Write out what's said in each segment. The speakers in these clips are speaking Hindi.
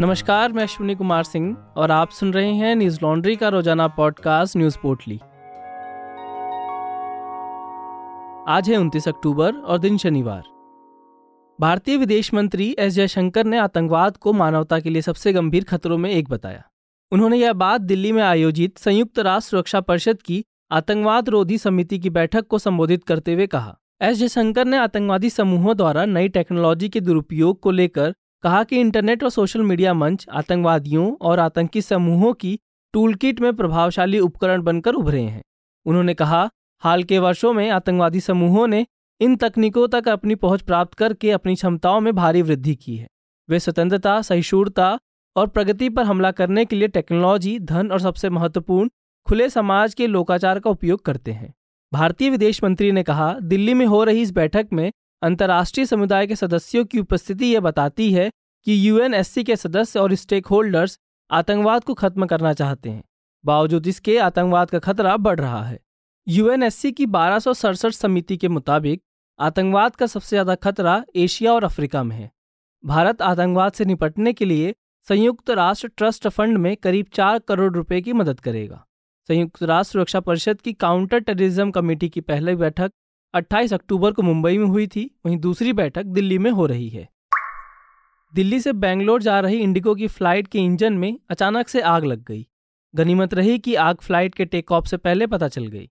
नमस्कार, मैं अश्विनी कुमार सिंह और आप सुन रहे हैं न्यूज़ लॉन्ड्री का रोज़ाना पॉडकास्ट न्यूज़ पोर्टली। आज है 29 अक्टूबर और दिन शनिवार। भारतीय विदेश मंत्री एस जयशंकर ने आतंकवाद को मानवता के लिए सबसे गंभीर खतरों में एक बताया। उन्होंने यह बात दिल्ली में आयोजित संयुक्त राष्ट्र सुरक्षा परिषद की आतंकवाद रोधी समिति की बैठक को संबोधित करते हुए कहा। एस जयशंकर ने आतंकवादी समूहों द्वारा नई टेक्नोलॉजी के दुरुपयोग को लेकर कहा कि इंटरनेट और सोशल मीडिया मंच आतंकवादियों और आतंकी समूहों की टूलकिट में प्रभावशाली उपकरण बनकर उभरे हैं। उन्होंने कहा, हाल के वर्षों में आतंकवादी समूहों ने इन तकनीकों तक अपनी पहुँच प्राप्त करके अपनी क्षमताओं में भारी वृद्धि की है। वे स्वतंत्रता, सहिष्णुता और प्रगति पर हमला करने के लिए टेक्नोलॉजी, धन और सबसे महत्वपूर्ण, खुले समाज के लोकाचार का उपयोग करते हैं। भारतीय विदेश मंत्री ने कहा, दिल्ली में हो रही इस बैठक में अंतर्राष्ट्रीय समुदाय के सदस्यों की उपस्थिति ये बताती है कि यूएनएससी के सदस्य और स्टेक होल्डर्स आतंकवाद को खत्म करना चाहते हैं। बावजूद इसके, आतंकवाद का खतरा बढ़ रहा है। यूएनएससी की बारह समिति के मुताबिक, आतंकवाद का सबसे ज़्यादा खतरा एशिया और अफ्रीका में है। भारत आतंकवाद से निपटने के लिए संयुक्त राष्ट्र ट्रस्ट फंड में करीब चार करोड़ रुपए की मदद करेगा। संयुक्त राष्ट्र सुरक्षा परिषद की काउंटर टेररिज्म कमेटी की पहली बैठक 28 अक्टूबर को मुंबई में हुई थी, वहीं दूसरी बैठक दिल्ली में हो रही है। दिल्ली से बेंगलोर जा रही इंडिगो की फ़्लाइट के इंजन में अचानक से आग लग गई। गनीमत रही कि आग फ़्लाइट के टेक ऑफ़ से पहले पता चल गई।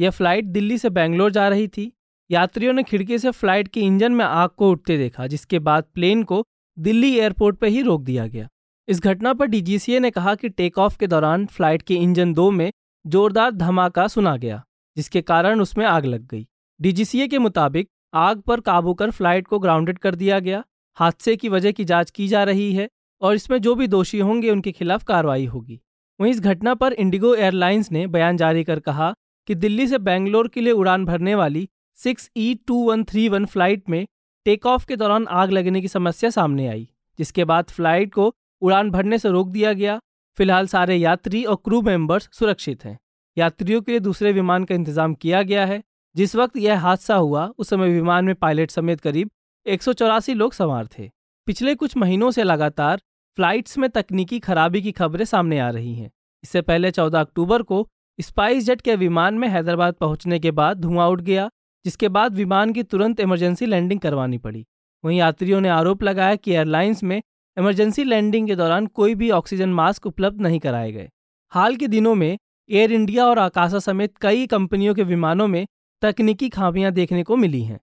यह फ़्लाइट दिल्ली से बेंगलोर जा रही थी। यात्रियों ने खिड़की से फ़्लाइट के इंजन में आग को उठते देखा, जिसके बाद प्लेन को दिल्ली एयरपोर्ट पर ही रोक दिया गया। इस घटना पर डीजीसीए ने कहा कि टेक ऑफ़ के दौरान फ़्लाइट के इंजन दो में जोरदार धमाका सुना गया, जिसके कारण उसमें आग लग गई। डीजीसीए के मुताबिक आग पर काबू कर फ़्लाइट को ग्राउंडेड कर दिया गया। हादसे की वजह की जाँच की जा रही है और इसमें जो भी दोषी होंगे उनके खिलाफ कार्रवाई होगी। वहीं इस घटना पर इंडिगो एयरलाइंस ने बयान जारी कर कहा कि दिल्ली से बेंगलोर के लिए उड़ान भरने वाली six E two one three one flight में टेक ऑफ़ के दौरान आग लगने की समस्या सामने आई, जिसके बाद फ़्लाइट को उड़ान भरने से रोक दिया गया। फ़िलहाल सारे यात्री और क्रू मेंबर्स सुरक्षित हैं। यात्रियों के लिए दूसरे विमान का इंतज़ाम किया गया है। जिस वक्त यह हादसा हुआ, उस समय विमान में पायलट समेत करीब एक सौ चौरासी लोग सवार थे। पिछले कुछ महीनों से लगातार फ्लाइट्स में तकनीकी खराबी की खबरें सामने आ रही हैं। इससे पहले 14 अक्टूबर को स्पाइस जेट के विमान में हैदराबाद पहुँचने के बाद धुआँ उठ गया, जिसके बाद विमान की तुरंत इमरजेंसी लैंडिंग करवानी पड़ी। वहीं यात्रियों ने आरोप लगाया कि एयरलाइंस में इमरजेंसी लैंडिंग के दौरान कोई भी ऑक्सीजन मास्क उपलब्ध नहीं कराए गए। हाल के दिनों में एयर इंडिया और आकाशा समेत कई कंपनियों के विमानों में तकनीकी खामियाँ देखने को मिली हैं।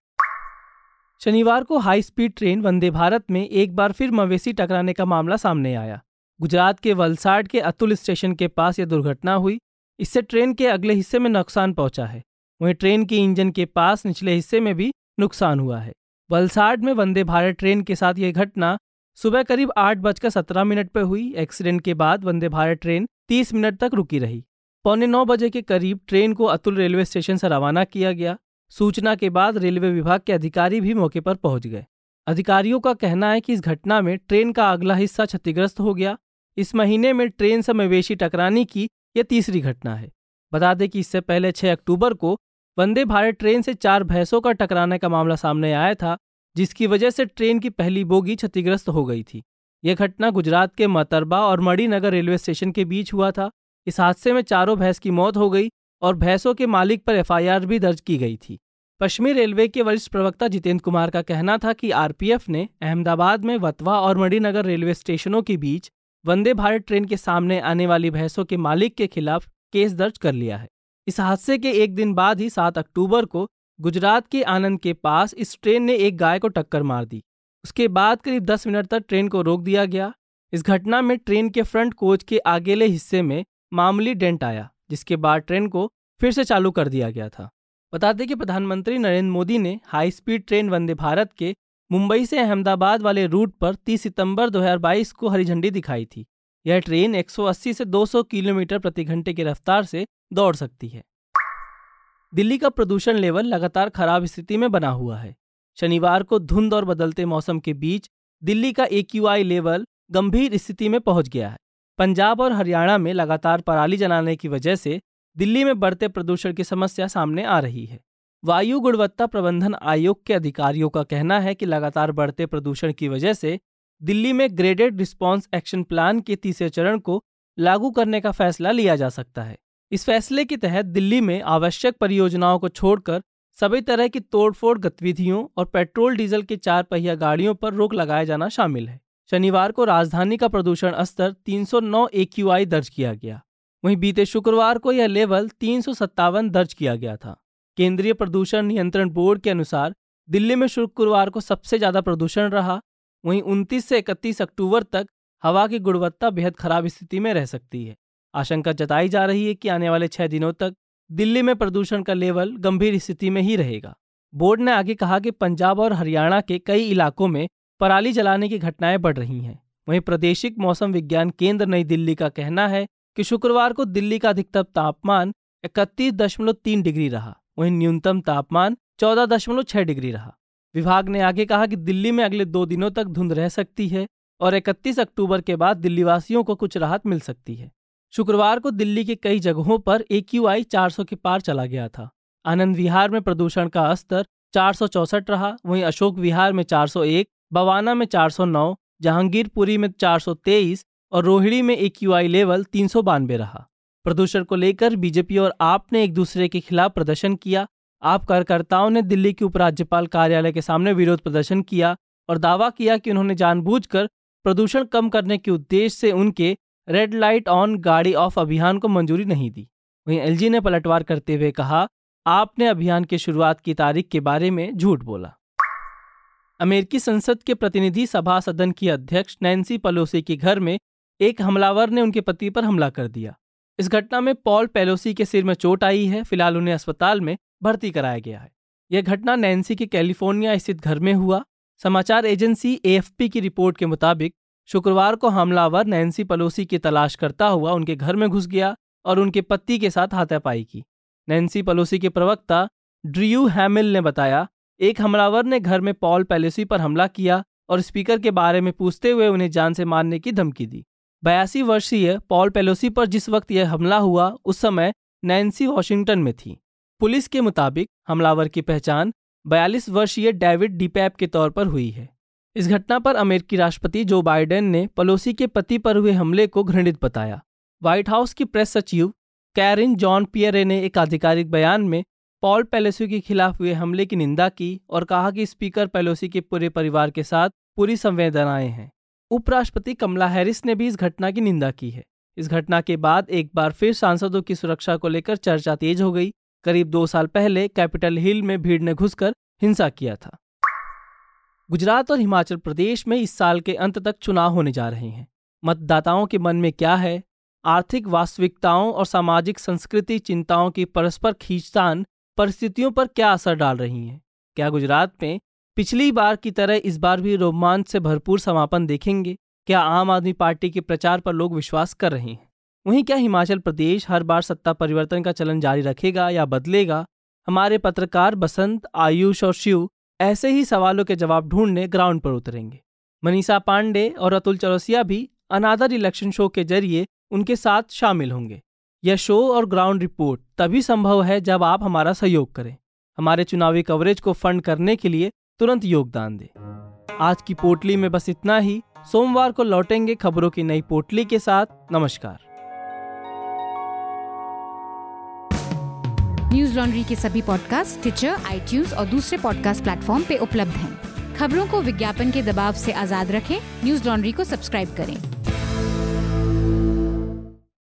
शनिवार को high speed train Vande Bharat में एक बार फिर मवेशी टकराने का मामला सामने आया। गुजरात के वलसाड के अतुल स्टेशन के पास यह दुर्घटना हुई। इससे ट्रेन के अगले हिस्से में नुकसान पहुँचा है। वहीं ट्रेन के इंजन के पास निचले हिस्से में भी नुकसान हुआ है। वलसाड में वंदे भारत ट्रेन के साथ यह घटना सुबह करीब आठ बजकर सत्रह मिनट पर हुई। एक्सीडेंट के बाद वंदे भारत ट्रेन तीस मिनट तक रुकी रही। पौने नौ बजे के करीब ट्रेन को अतुल रेलवे स्टेशन से रवाना किया गया। सूचना के बाद रेलवे विभाग के अधिकारी भी मौके पर पहुँच गए। अधिकारियों का कहना है कि इस घटना में ट्रेन का अगला हिस्सा क्षतिग्रस्त हो गया। इस महीने में ट्रेन से मवेशी टकराने की यह तीसरी घटना है। बता दें कि इससे पहले 6 अक्टूबर को वंदे भारत ट्रेन से चार भैंसों का टकराने का मामला सामने आया था, जिसकी वजह से ट्रेन की पहली बोगी क्षतिग्रस्त हो गई थी। यह घटना गुजरात के मतरबा और मणिनगर रेलवे स्टेशन के बीच हुआ था। इस हादसे में चारों भैंस की मौत हो गई और भैंसों के मालिक पर एफआईआर भी दर्ज की गई थी। पश्चिमी रेलवे के वरिष्ठ प्रवक्ता जितेंद्र कुमार का कहना था कि आरपीएफ ने अहमदाबाद में वतवा और मणिनगर रेलवे स्टेशनों के बीच वंदे भारत ट्रेन के सामने आने वाली भैंसों के मालिक के खिलाफ केस दर्ज कर लिया है। इस हादसे के एक दिन बाद ही सात अक्टूबर को गुजरात के आनंद के पास इस ट्रेन ने एक गाय को टक्कर मार दी। उसके बाद करीब दस मिनट तक ट्रेन को रोक दिया गया। इस घटना में ट्रेन के फ्रंट कोच के आगेले हिस्से में मामूली डेंट आया, जिसके बाद ट्रेन को फिर से चालू कर दिया गया था। बता दें कि प्रधानमंत्री नरेंद्र मोदी ने high speed train Vande Bharat के मुंबई से अहमदाबाद वाले रूट पर 30 सितंबर 2022 को हरी झंडी दिखाई थी। यह ट्रेन 180 से 200 किलोमीटर प्रति घंटे की रफ्तार से दौड़ सकती है। दिल्ली का प्रदूषण लेवल लगातार खराब स्थिति में बना हुआ है। शनिवार को धुंध और बदलते मौसम के बीच दिल्ली का ए लेवल गंभीर स्थिति में पहुँच गया है। पंजाब और हरियाणा में लगातार पराली जलाने की वजह से दिल्ली में बढ़ते प्रदूषण की समस्या सामने आ रही है। वायु गुणवत्ता प्रबंधन आयोग के अधिकारियों का कहना है कि लगातार बढ़ते प्रदूषण की वजह से दिल्ली में ग्रेडेड रिस्पॉन्स एक्शन प्लान के तीसरे चरण को लागू करने का फैसला लिया जा सकता है। इस फैसले के तहत दिल्ली में आवश्यक परियोजनाओं को छोड़कर सभी तरह की तोड़फोड़ गतिविधियों और पेट्रोल डीजल के चार पहिया गाड़ियों पर रोक लगाया जाना शामिल है। शनिवार को राजधानी का प्रदूषण स्तर 309 एक्यूआई दर्ज किया गया। वहीं बीते शुक्रवार को यह लेवल तीन सौ सत्तावन दर्ज किया गया था। केंद्रीय प्रदूषण नियंत्रण बोर्ड के अनुसार, दिल्ली में शुक्रवार को सबसे ज़्यादा प्रदूषण रहा, वहीं 29 से 31 अक्टूबर तक हवा की गुणवत्ता बेहद खराब स्थिति में रह सकती है। आशंका जताई जा रही है कि आने वाले छह दिनों तक दिल्ली में प्रदूषण का लेवल गंभीर स्थिति में ही रहेगा। बोर्ड ने आगे कहा कि पंजाब और हरियाणा के कई इलाकों में पराली जलाने की घटनाएँ बढ़ रही हैं। वहीं प्रादेशिक मौसम विज्ञान केंद्र नई दिल्ली का कहना है कि शुक्रवार को दिल्ली का अधिकतम तापमान इकतीस दशमलव तीन डिग्री रहा वहीं न्यूनतम तापमान चौदह दशमलव छह डिग्री रहा। विभाग ने आगे कहा कि दिल्ली में अगले दो दिनों तक धुंध रह सकती है और 31 अक्टूबर के बाद दिल्ली वासियों को कुछ राहत मिल सकती है। शुक्रवार को दिल्ली के कई जगहों पर ए क्यू आई के पार चला गया था। आनंद विहार में प्रदूषण का स्तर चार सौ चौंसठ रहा वहीं अशोक विहार में 401, बवाना में 409, जहांगीरपुरी में 423 और रोहिणी में ए क्यू आई लेवल तीन सौ बानवे रहा। प्रदूषण को लेकर बीजेपी और आप ने एक दूसरे के खिलाफ प्रदर्शन किया। आप कार्यकर्ताओं ने दिल्ली के उपराज्यपाल कार्यालय के सामने विरोध प्रदर्शन किया और दावा किया कि उन्होंने जानबूझकर प्रदूषण कम करने के उद्देश्य से उनके रेड लाइट ऑन गाड़ी ऑफ़ अभियान को मंजूरी नहीं दी। वहीं एलजी ने पलटवार करते हुए कहा आपने अभियान की शुरुआत की तारीख के बारे में झूठ बोला। अमेरिकी संसद के प्रतिनिधि सभा सदन की अध्यक्ष नैन्सी पलोसी के घर में एक हमलावर ने उनके पति पर हमला कर दिया। इस घटना में पॉल पेलोसी के सिर में चोट आई है, फ़िलहाल उन्हें अस्पताल में भर्ती कराया गया है। यह घटना नैन्सी के कैलिफ़ोर्निया स्थित घर में हुआ। समाचार एजेंसी एएफपी की रिपोर्ट के मुताबिक, शुक्रवार को हमलावर नैन्सी पलोसी की तलाश करता हुआ उनके घर में घुस गया और उनके पति के साथ हाथापाई की। नैन्सी पलोसी के प्रवक्ता ड्रियू हैमिल ने बताया एक हमलावर ने घर में पॉल पेलोसी पर हमला किया और स्पीकर के बारे में पूछते हुए उन्हें जान से मारने की धमकी दी। बयासी वर्षीय पॉल पेलोसी पर जिस वक्त यह हमला हुआ, उस समय नैन्सी वॉशिंगटन में थी। पुलिस के मुताबिक हमलावर की पहचान 42 वर्षीय डेविड डिपैप के तौर पर हुई है। इस घटना पर अमेरिकी राष्ट्रपति जो बाइडेन ने पलोसी के पति पर हुए हमले को घृणित बताया। व्हाइट हाउस की प्रेस सचिव कैरिन जॉन पियरे ने एक आधिकारिक बयान में पॉल पेलोसी के खिलाफ हुए हमले की निंदा की और कहा कि स्पीकर पेलोसी के पूरे परिवार के साथ पूरी संवेदनाएँ हैं। उपराष्ट्रपति कमला हैरिस ने भी इस घटना की निंदा की है। इस घटना के बाद एक बार फिर सांसदों की सुरक्षा को लेकर चर्चा तेज हो गई। करीब दो साल पहले कैपिटल हिल में भीड़ ने घुसकर हिंसा किया था। गुजरात और हिमाचल प्रदेश में इस साल के अंत तक चुनाव होने जा रहे हैं। मतदाताओं के मन में क्या है? आर्थिक वास्तविकताओं और सामाजिक संस्कृति चिंताओं की परस्पर खींचतान परिस्थितियों पर क्या असर डाल रही हैं? क्या गुजरात में पिछली बार की तरह इस बार भी रोमांच से भरपूर समापन देखेंगे? क्या आम आदमी पार्टी के प्रचार पर लोग विश्वास कर रहे हैं? वहीं क्या हिमाचल प्रदेश हर बार सत्ता परिवर्तन का चलन जारी रखेगा या बदलेगा? हमारे पत्रकार बसंत, आयुष और शिव ऐसे ही सवालों के जवाब ढूँढने ग्राउंड पर उतरेंगे। मनीषा पांडे और अतुल चौरसिया भी अनादर इलेक्शन शो के ज़रिए उनके साथ शामिल होंगे। यह शो और ग्राउंड रिपोर्ट तभी संभव है जब आप हमारा सहयोग करें। हमारे चुनावी कवरेज को फंड करने के लिए तुरंत योगदान दें। आज की पोटली में बस इतना ही। सोमवार को लौटेंगे खबरों की नई पोटली के साथ। नमस्कार। न्यूज़ लॉन्ड्री के सभी पॉडकास्ट ट्विटर आई और दूसरे पॉडकास्ट प्लेटफॉर्म पे उपलब्ध हैं। खबरों को विज्ञापन के दबाव से आज़ाद रखें। न्यूज़ लॉन्ड्री को सब्सक्राइब करें।